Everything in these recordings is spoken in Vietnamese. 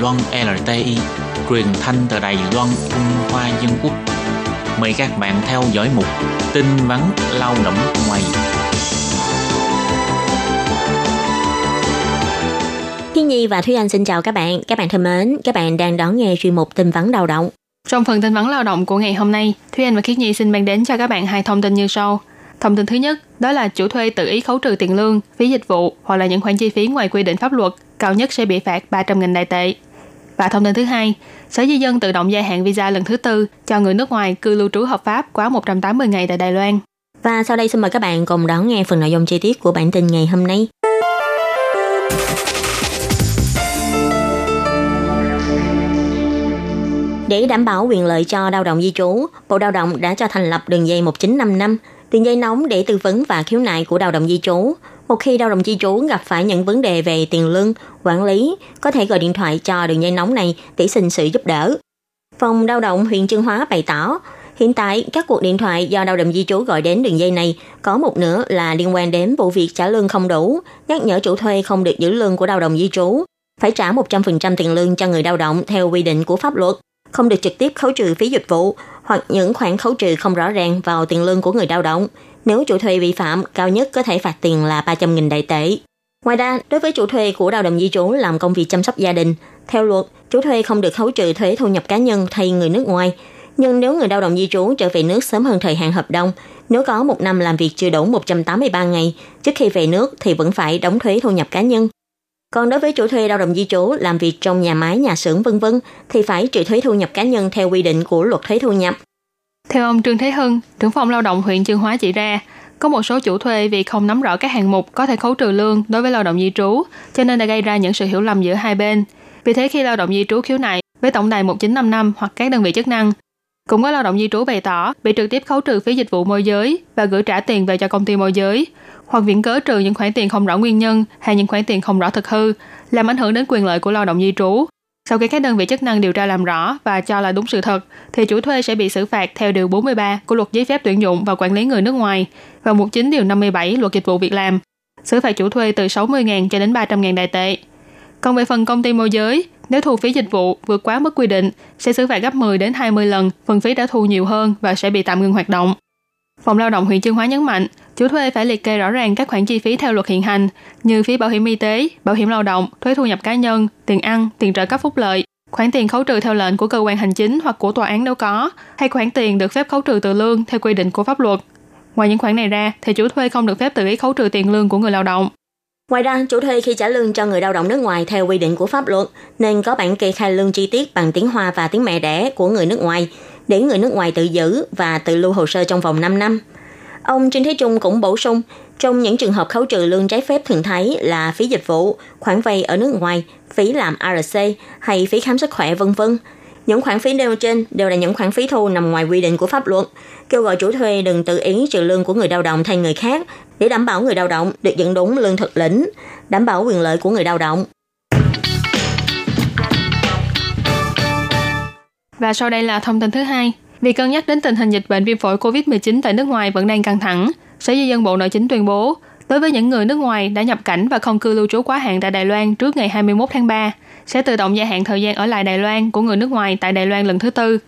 Loan LTI, truyền thanh từ Đài Loan, Trung Hoa Dân Quốc. Mời các bạn theo dõi mục tin vắn lao động ngoài. Thiên Nhi và Thúy Anh xin chào các bạn. Các bạn thân mến, các bạn đang đón nghe chuyên mục tin vắn lao động. Trong phần tin vắn lao động của ngày hôm nay, Thúy Anh và Khiết Nhi xin mang đến cho các bạn hai thông tin như sau. Thông tin thứ nhất, đó là chủ thuê tự ý khấu trừ tiền lương, phí dịch vụ hoặc là những khoản chi phí ngoài quy định pháp luật, cao nhất sẽ bị phạt 300.000 đại tệ. Và thông tin thứ hai, Sở Di dân tự động gia hạn visa lần thứ tư cho người nước ngoài cư lưu trú hợp pháp quá 180 ngày tại Đài Loan. Và sau đây xin mời các bạn cùng đón nghe phần nội dung chi tiết của bản tin ngày hôm nay. Để đảm bảo quyền lợi cho lao động di trú, Bộ Lao động đã cho thành lập đường dây 1955, đường dây nóng để tư vấn và khiếu nại của lao động di trú. Một khi lao động di trú gặp phải những vấn đề về tiền lương, quản lý, có thể gọi điện thoại cho đường dây nóng này để xin sự giúp đỡ. Phòng lao động huyện Trương Hóa bày tỏ, hiện tại các cuộc điện thoại do lao động di trú gọi đến đường dây này có một nửa là liên quan đến vụ việc trả lương không đủ, nhắc nhở chủ thuê không được giữ lương của lao động di trú, phải trả 100% tiền lương cho người lao động theo quy định của pháp luật không được trực tiếp khấu trừ phí dịch vụ hoặc những khoản khấu trừ không rõ ràng vào tiền lương của người lao động. Nếu chủ thuê vi phạm, cao nhất có thể phạt tiền là 300.000 đại tệ. Ngoài ra, đối với chủ thuê của lao động di trú làm công việc chăm sóc gia đình, theo luật, chủ thuê không được khấu trừ thuế thu nhập cá nhân thay người nước ngoài. Nhưng nếu người lao động di trú trở về nước sớm hơn thời hạn hợp đồng, nếu có một năm làm việc chưa đủ 183 ngày, trước khi về nước thì vẫn phải đóng thuế thu nhập cá nhân. Còn đối với chủ thuê lao động di trú làm việc trong nhà máy, nhà xưởng vân vân thì phải trừ thuế thu nhập cá nhân theo quy định của luật thuế thu nhập. Theo ông Trương Thế Hưng, trưởng phòng lao động huyện Chương Hóa chỉ ra, có một số chủ thuê vì không nắm rõ các hạng mục có thể khấu trừ lương đối với lao động di trú, cho nên đã gây ra những sự hiểu lầm giữa hai bên. Vì thế khi lao động di trú khiếu nại với tổng đài 1955 hoặc các đơn vị chức năng, cũng có lao động di trú bày tỏ bị trực tiếp khấu trừ phí dịch vụ môi giới và gửi trả tiền về cho công ty môi giới, hoặc viện cớ trừ những khoản tiền không rõ nguyên nhân hay những khoản tiền không rõ thực hư, làm ảnh hưởng đến quyền lợi của lao động di trú. Sau khi các đơn vị chức năng điều tra làm rõ và cho là đúng sự thật, thì chủ thuê sẽ bị xử phạt theo điều 43 của luật giấy phép tuyển dụng và quản lý người nước ngoài và mục 9 điều 57 luật dịch vụ việc làm. Xử phạt chủ thuê từ 60.000 cho đến 300.000 đại tệ. Còn về phần công ty môi giới, nếu thu phí dịch vụ vượt quá mức quy định, sẽ xử phạt gấp 10 đến 20 lần phần phí đã thu nhiều hơn và sẽ bị tạm ngừng hoạt động. Phòng lao động huyện Chương Hóa nhấn mạnh, chủ thuê phải liệt kê rõ ràng các khoản chi phí theo luật hiện hành như phí bảo hiểm y tế, bảo hiểm lao động, thuế thu nhập cá nhân, tiền ăn, tiền trợ cấp phúc lợi, khoản tiền khấu trừ theo lệnh của cơ quan hành chính hoặc của tòa án nếu có, hay khoản tiền được phép khấu trừ từ lương theo quy định của pháp luật. Ngoài những khoản này ra, thì chủ thuê không được phép tự ý khấu trừ tiền lương của người lao động. Ngoài ra, chủ thuê khi trả lương cho người lao động nước ngoài theo quy định của pháp luật nên có bản kê khai lương chi tiết bằng tiếng Hoa và tiếng mẹ đẻ của người nước ngoài để người nước ngoài tự giữ và tự lưu hồ sơ trong vòng 5 năm. Ông Trinh Thế Trung cũng bổ sung, trong những trường hợp khấu trừ lương trái phép thường thấy là phí dịch vụ, khoản vay ở nước ngoài, phí làm ARC hay phí khám sức khỏe vân vân. Những khoản phí nêu trên đều là những khoản phí thu nằm ngoài quy định của pháp luật. Kêu gọi chủ thuê đừng tự ý trừ lương của người lao động thay người khác để đảm bảo người lao động được nhận đúng lương thực lĩnh, đảm bảo quyền lợi của người lao động. Và sau đây là thông tin thứ hai. Vì cân nhắc đến tình hình dịch bệnh viêm phổi COVID-19 tại nước ngoài vẫn đang căng thẳng, Sở Di dân Bộ Nội chính tuyên bố, đối với những người nước ngoài đã nhập cảnh và không cư lưu trú quá hạn tại Đài Loan trước ngày 21 tháng 3, sẽ tự động gia hạn thời gian ở lại Đài Loan của người nước ngoài tại Đài Loan lần thứ tư.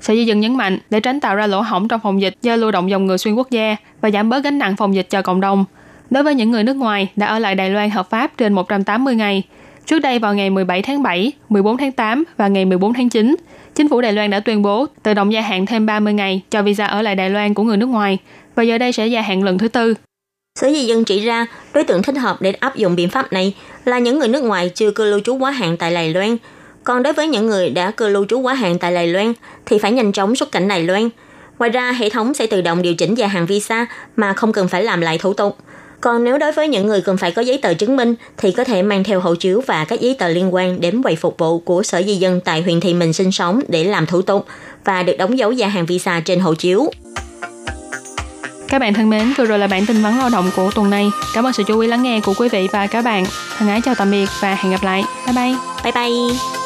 Sở Di dân nhấn mạnh để tránh tạo ra lỗ hổng trong phòng dịch do lưu động dòng người xuyên quốc gia và giảm bớt gánh nặng phòng dịch cho cộng đồng. Đối với những người nước ngoài đã ở lại Đài Loan hợp pháp trên 180 ngày, trước đây vào ngày 17 tháng 7, 14 tháng 8 và ngày 14 tháng 9, chính phủ Đài Loan đã tuyên bố tự động gia hạn thêm 30 ngày cho visa ở lại Đài Loan của người nước ngoài và giờ đây sẽ gia hạn lần thứ tư. Sở Di dân chỉ ra, đối tượng thích hợp để áp dụng biện pháp này là những người nước ngoài chưa cư lưu trú quá hạn tại Đài Loan. Còn đối với những người đã cư lưu trú quá hạn tại Đài Loan thì phải nhanh chóng xuất cảnh Đài Loan. Ngoài ra, hệ thống sẽ tự động điều chỉnh gia hạn visa mà không cần phải làm lại thủ tục. Còn nếu đối với những người cần phải có giấy tờ chứng minh thì có thể mang theo hộ chiếu và các giấy tờ liên quan đến quầy phục vụ của Sở Di dân tại huyện thị mình sinh sống để làm thủ tục và được đóng dấu gia hạn visa trên hộ chiếu. Các bạn thân mến, vừa rồi là bản tin vắn lao động của tuần này. Cảm ơn sự chú ý lắng nghe của quý vị và các bạn. Thân ái chào tạm biệt và hẹn gặp lại. Bye bye. Bye bye.